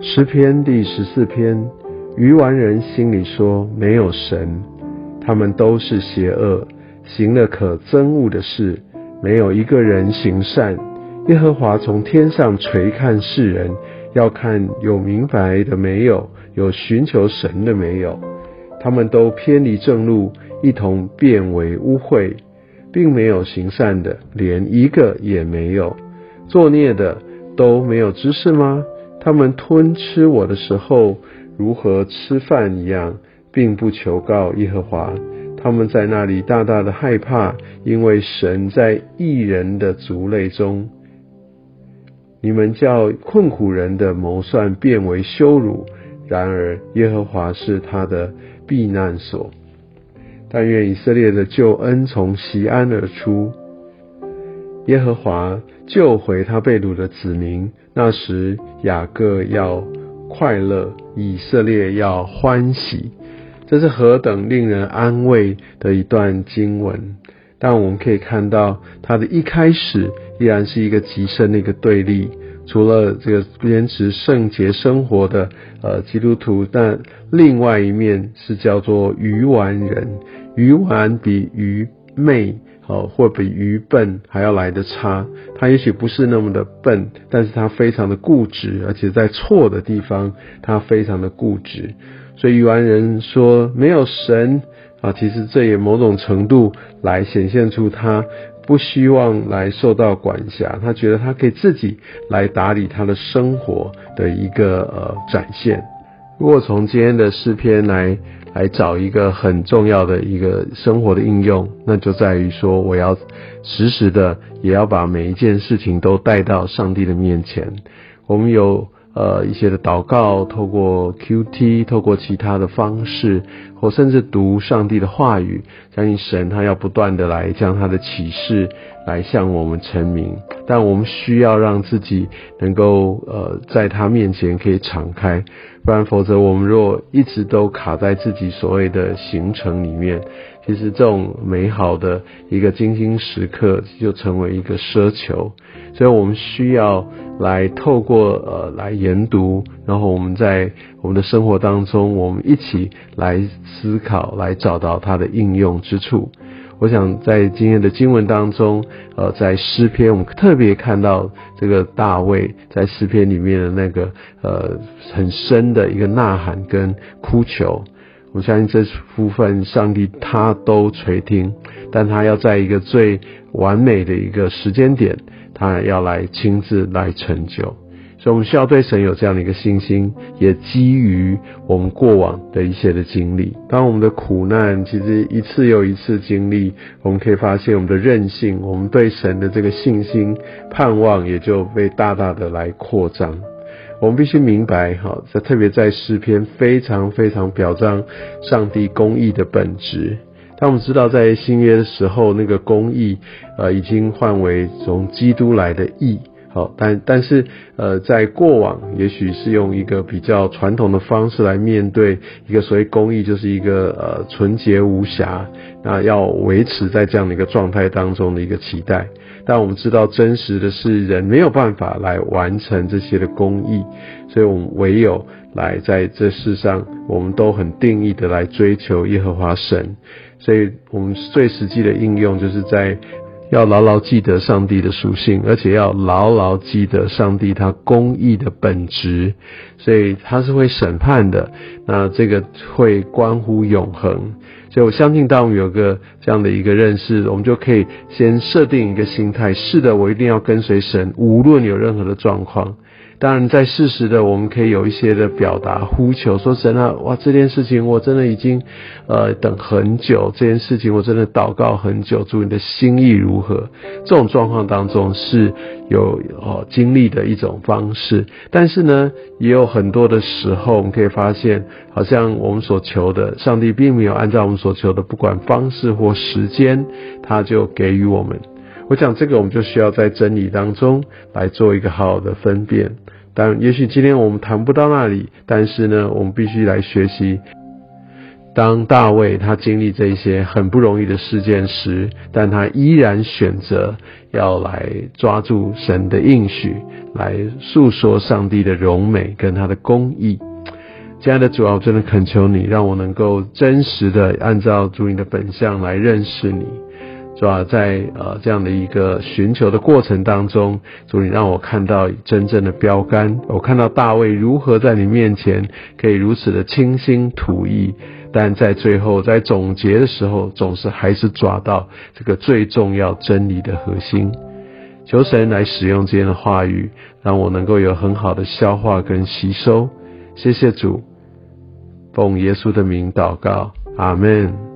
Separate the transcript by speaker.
Speaker 1: 诗篇第十四篇，愚顽人心里说：没有神，他们都是邪恶，行了可憎恶的事，没有一个人行善。耶和华从天上垂看世人，要看有明白的没有，有寻求神的没有。他们都偏离正路，一同变为污秽，并没有行善的，连一个也没有。作孽的都没有知识吗？他们吞吃我的时候，如何吃饭一样，并不求告耶和华。他们在那里大大的害怕，因为神在异人的族类中。你们叫困苦人的谋算变为羞辱，然而耶和华是他的避难所。但愿以色列的救恩从西安而出。耶和华救回他被掳的子民，那时雅各要快乐，以色列要欢喜。这是何等令人安慰的一段经文！但我们可以看到，它的一开始依然是一个极深的一个对立。除了这个坚持圣洁生活的呃基督徒，但另外一面是叫做愚顽人。愚顽比愚昧。哦，或比愚笨还要来的差。他也许不是那么的笨，但是他非常的固执，而且在错的地方，他非常的固执。所以愚顽人说没有神啊，其实这也某种程度来显现出他不希望来受到管辖，他觉得他可以自己来打理他的生活的一个呃展现。如果从今天的诗篇来。来找一个很重要的一个生活的应用，那就在于说，我要时时的也要把每一件事情都带到上帝的面前。我们有。呃，一些的祷告，透过 Q T，透过其他的方式，或甚至读上帝的话语，相信神他要不断的来将他的启示来向我们成名。但我们需要让自己能够呃在他面前可以敞开，不然否则我们若一直都卡在自己所谓的行程里面，其实这种美好的一个精心时刻就成为一个奢求。所以我们需要。来透过呃来研读，然后我们在我们的生活当中，我们一起来思考，来找到它的应用之处。我想在今天的经文当中，呃，在诗篇，我们特别看到这个大卫在诗篇里面的那个呃很深的一个呐喊跟哭求。我相信这部分上帝他都垂听，但他要在一个最完美的一个时间点。他要来亲自来成就，所以我们需要对神有这样的一个信心，也基于我们过往的一些的经历。当我们的苦难其实一次又一次经历，我们可以发现我们的韧性，我们对神的这个信心、盼望也就被大大的来扩张。我们必须明白，哈，在特别在诗篇非常非常表彰上帝公义的本质。当我们知道在新约的时候，那个公义，呃，已经换为从基督来的义，好，但但是，呃，在过往，也许是用一个比较传统的方式来面对一个所谓公义，就是一个呃纯洁无瑕，那要维持在这样的一个状态当中的一个期待。但我们知道，真实的是人没有办法来完成这些的公义，所以我们唯有来在这世上，我们都很定义的来追求耶和华神。所以我们最实际的应用，就是在要牢牢记得上帝的属性，而且要牢牢记得上帝他公义的本质。所以他是会审判的，那这个会关乎永恒。所以我相信，当我们有个这样的一个认识，我们就可以先设定一个心态：是的，我一定要跟随神，无论有任何的状况。当然，在事实的，我们可以有一些的表达呼求，说神啊，哇，这件事情我真的已经，呃，等很久，这件事情我真的祷告很久，祝你的心意如何？这种状况当中是有哦经历的一种方式，但是呢，也有很多的时候，我们可以发现，好像我们所求的，上帝并没有按照我们所求的，不管方式或时间，他就给予我们。我讲这个，我们就需要在真理当中来做一个好的分辨。但也许今天我们谈不到那里，但是呢，我们必须来学习。当大卫他经历这些很不容易的事件时，但他依然选择要来抓住神的应许，来诉说上帝的荣美跟他的公义。亲爱的主啊，我真的恳求你，让我能够真实的按照主你的本相来认识你。是吧，在呃这样的一个寻求的过程当中，主你让我看到真正的标杆。我看到大卫如何在你面前可以如此的清心吐意。但在最后，在总结的时候，总是还是抓到这个最重要真理的核心。求神来使用这样的话语，让我能够有很好的消化跟吸收。谢谢主，奉耶稣的名祷告，阿门。